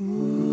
In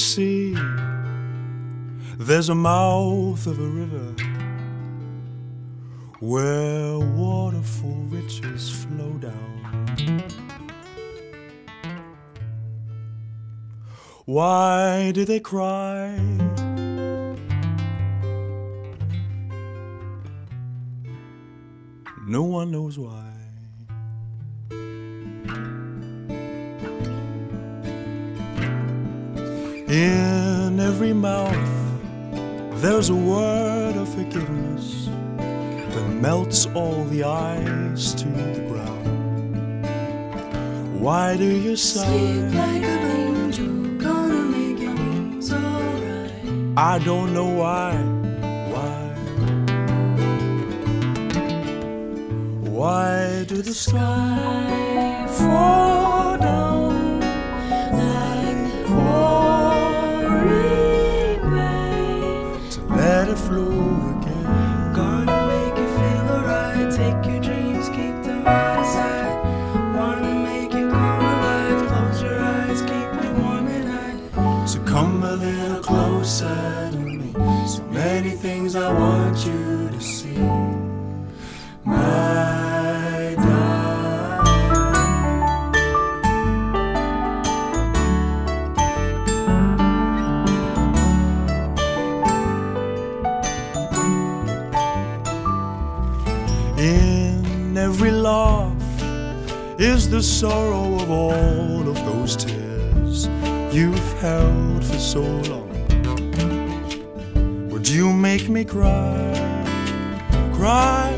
sea, there's a mouth of a river where waterful riches flow down. Why do they cry? No one knows why. In every mouth, there's a word of forgiveness that melts all the ice to the ground. Why do you sigh? Sleep like an angel, gonna make your dreams alright. I don't know why. Why? Why do the stars fall So come a little closer to me. So many things I want you to see. My. In every laugh is the sorrow of all of those tears you've held for so long. Would you make me cry? Cry.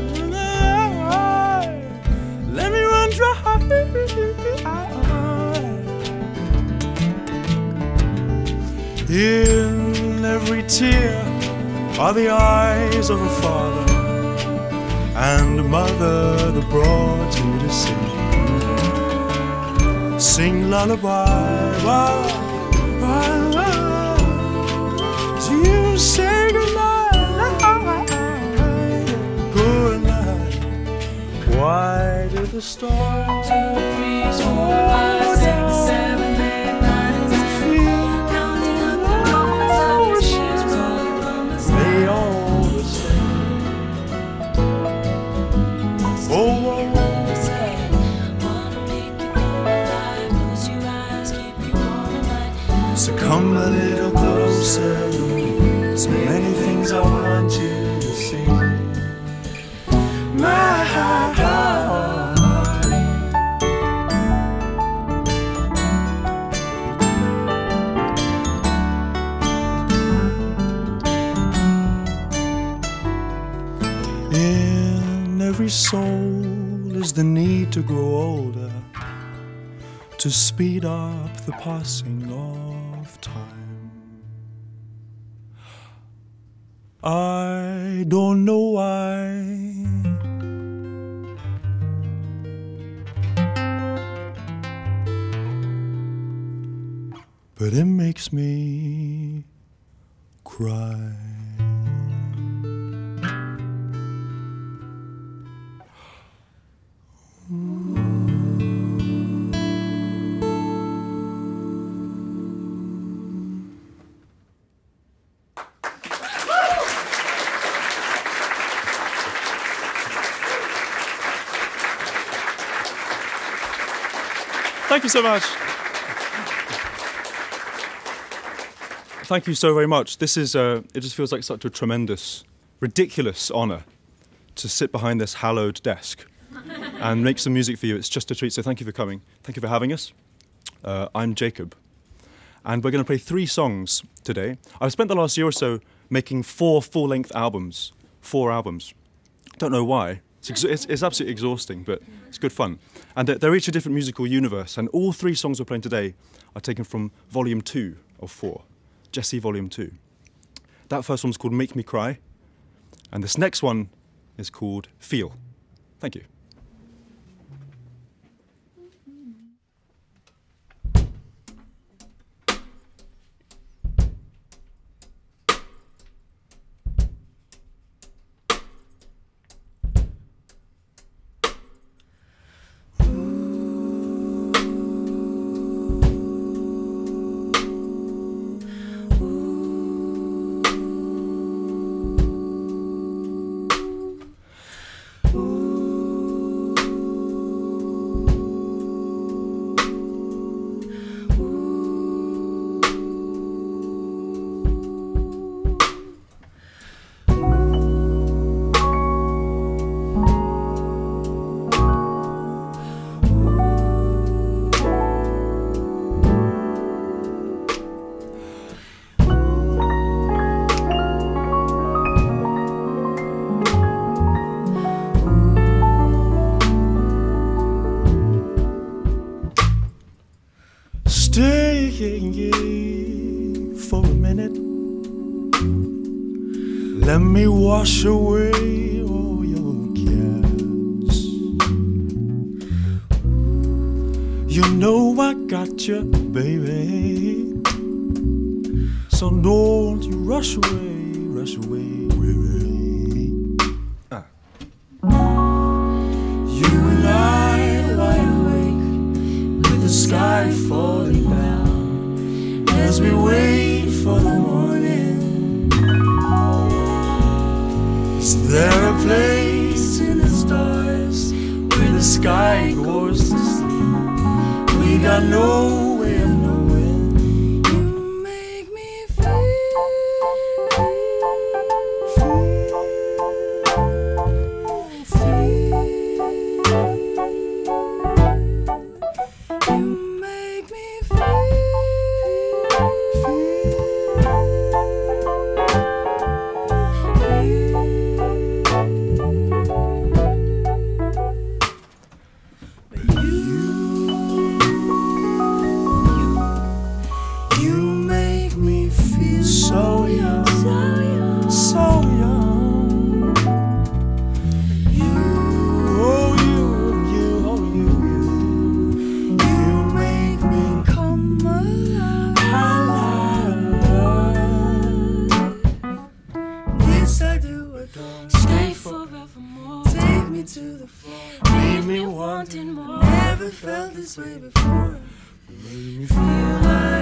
Let me run dry. In every tear are the eyes of a father and a mother that brought you to sing. Sing lullaby, say goodnight, goodnight? Why did the six, seven, In every soul is the need to grow older, to speed up the passing of time. I don't know why. But it makes me cry. Thank you so much. Thank you so very much. This is, uh, it just feels like such a tremendous, ridiculous honour to sit behind this hallowed desk and make some music for you. It's just a treat. So thank you for coming. Thank you for having us. Uh, I'm Jacob. And we're going to play three songs today. I've spent the last year or so making four full length albums. Four albums. Don't know why. It's, it's, it's absolutely exhausting, but it's good fun. And they're, they're each a different musical universe, and all three songs we're playing today are taken from Volume 2 of 4, Djesse Volume 2. That first one's called Make Me Cry, and this next one is called Feel. Thank you. Let me wash away all your cares. You know I got you, baby. So don't you rush away, rush away, baby. Sky goes to sleep? We got no the floor. Me wanting more. Never felt this way before. Made me feel like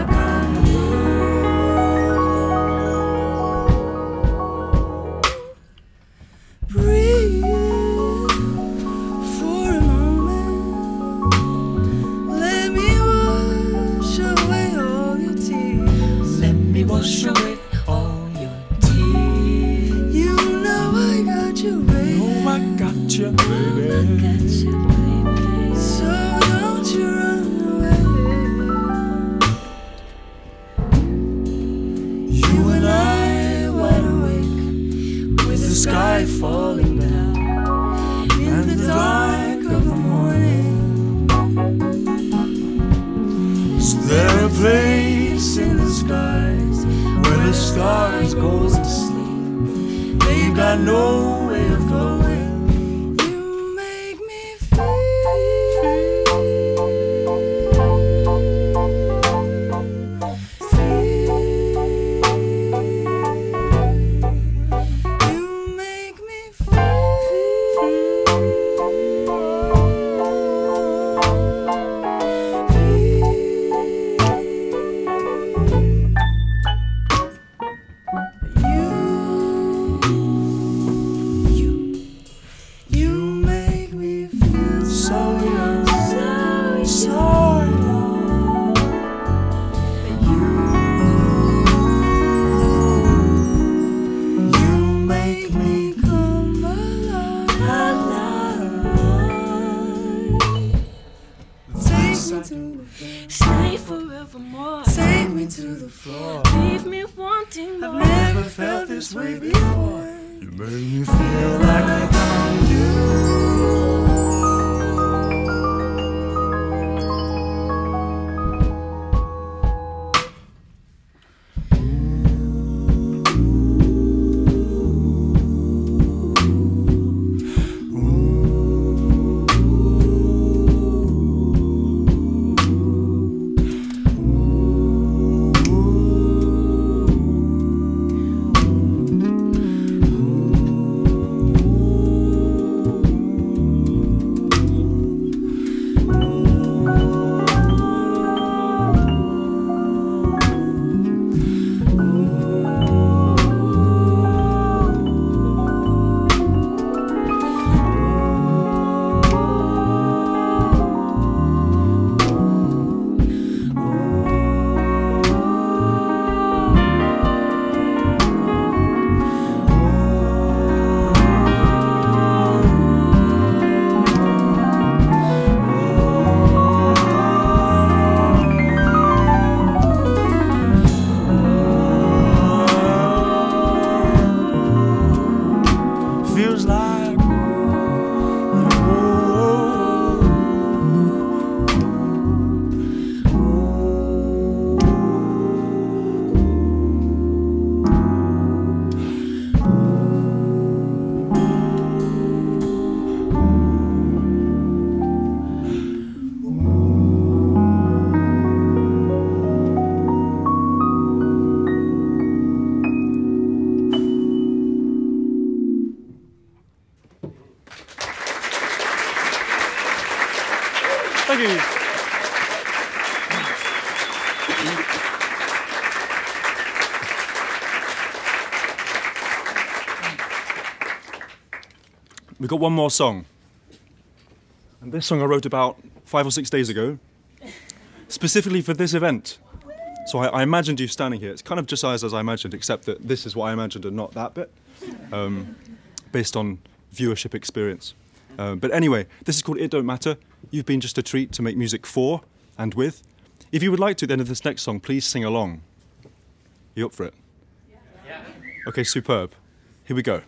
falling down in the dark of the morning. Is there a place in the skies where the stars go to sleep? They've got no forevermore. Take me to the floor. Leave me wanting I've never felt this way before. You made me feel like I got you. Got one more song. And this song I wrote about five or six days ago, specifically for this event. So I, I imagined you standing here. It's kind of just as, as I imagined, except that this is what I imagined and not that bit, um, based on viewership experience. Um, but anyway, this is called It Don't Matter. You've been just a treat to make music for and with. If you would like to, then in this next song, please sing along. You up for it? Yeah. Okay, superb. Here we go.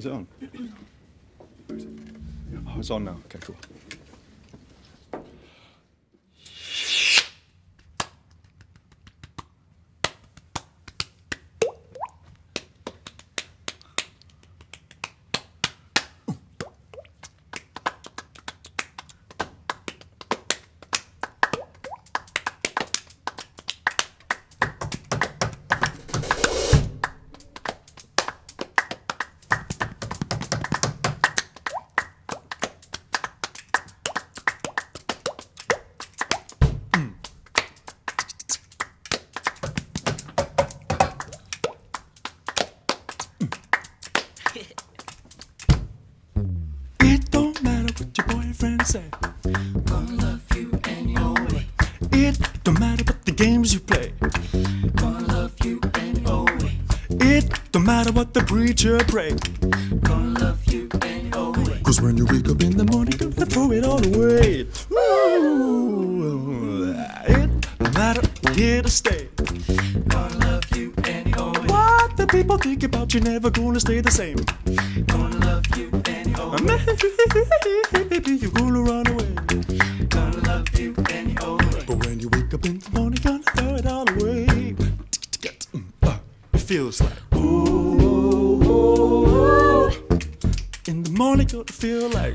Is it on? Is it? Oh, it's on now. Okay, cool. Preacher pray. Gonna love you anyway. Cause when you wake up in the morning, don't throw it all away. Ooh, it don't matter, here to stay. Gonna love you anyway. What the people think about you never gonna stay the same. Gonna love you anyway. Maybe you're gonna run feel like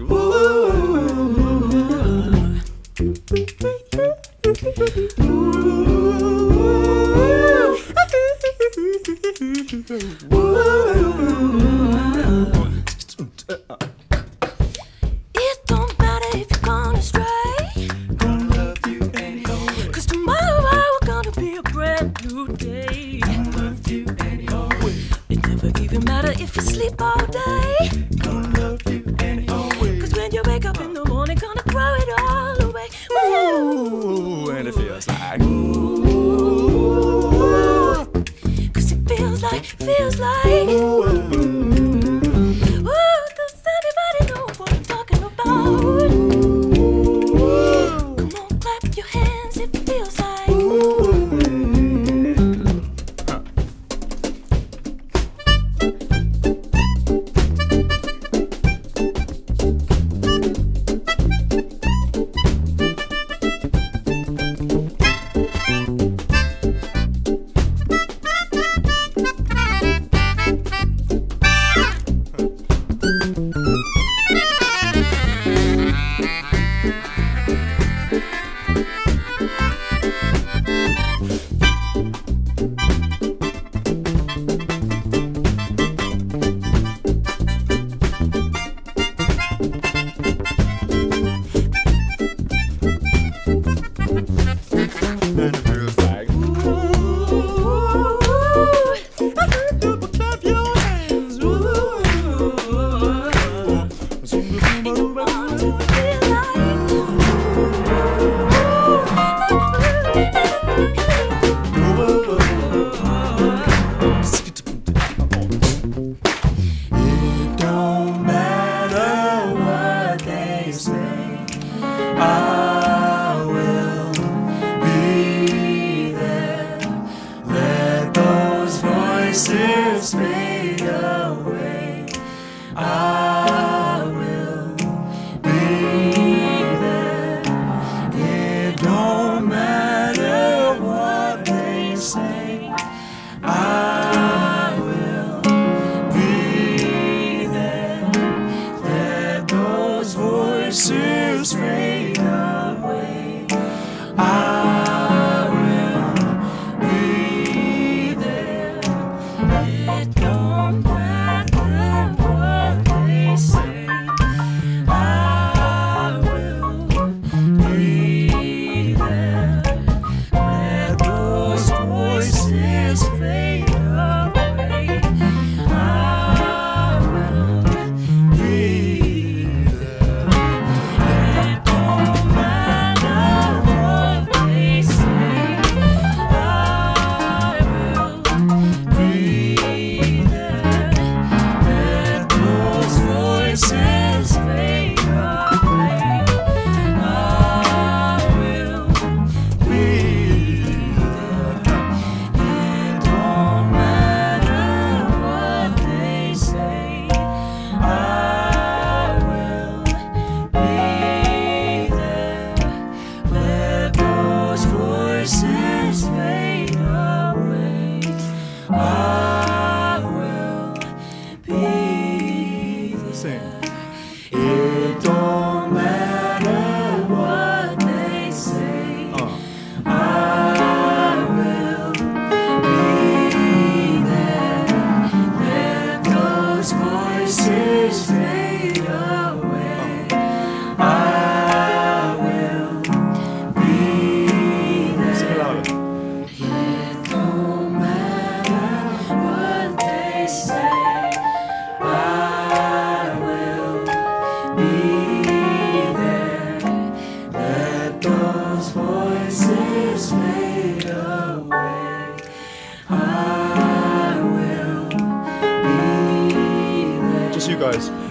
I guys.